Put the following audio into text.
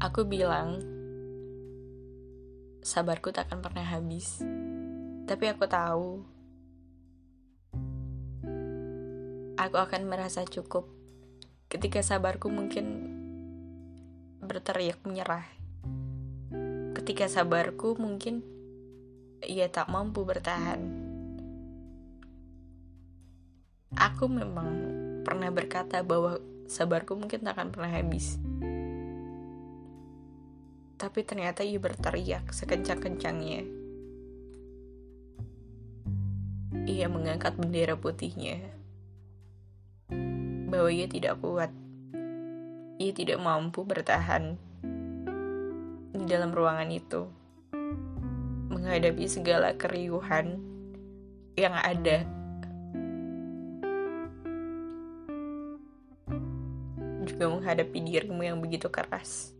Aku bilang, sabarku tak akan pernah habis. Tapi aku tahu, aku akan merasa cukup ketika sabarku mungkin berteriak menyerah. Ketika sabarku mungkin ia tak mampu bertahan. Aku memang pernah berkata bahwa sabarku mungkin tak akan pernah habis. Tapi ternyata ia berteriak sekencang-kencangnya. Ia mengangkat bendera putihnya. Bahwa ia tidak kuat. Ia tidak mampu bertahan di dalam ruangan itu. Menghadapi segala keriuhan yang ada. Juga menghadapi dirimu yang begitu keras.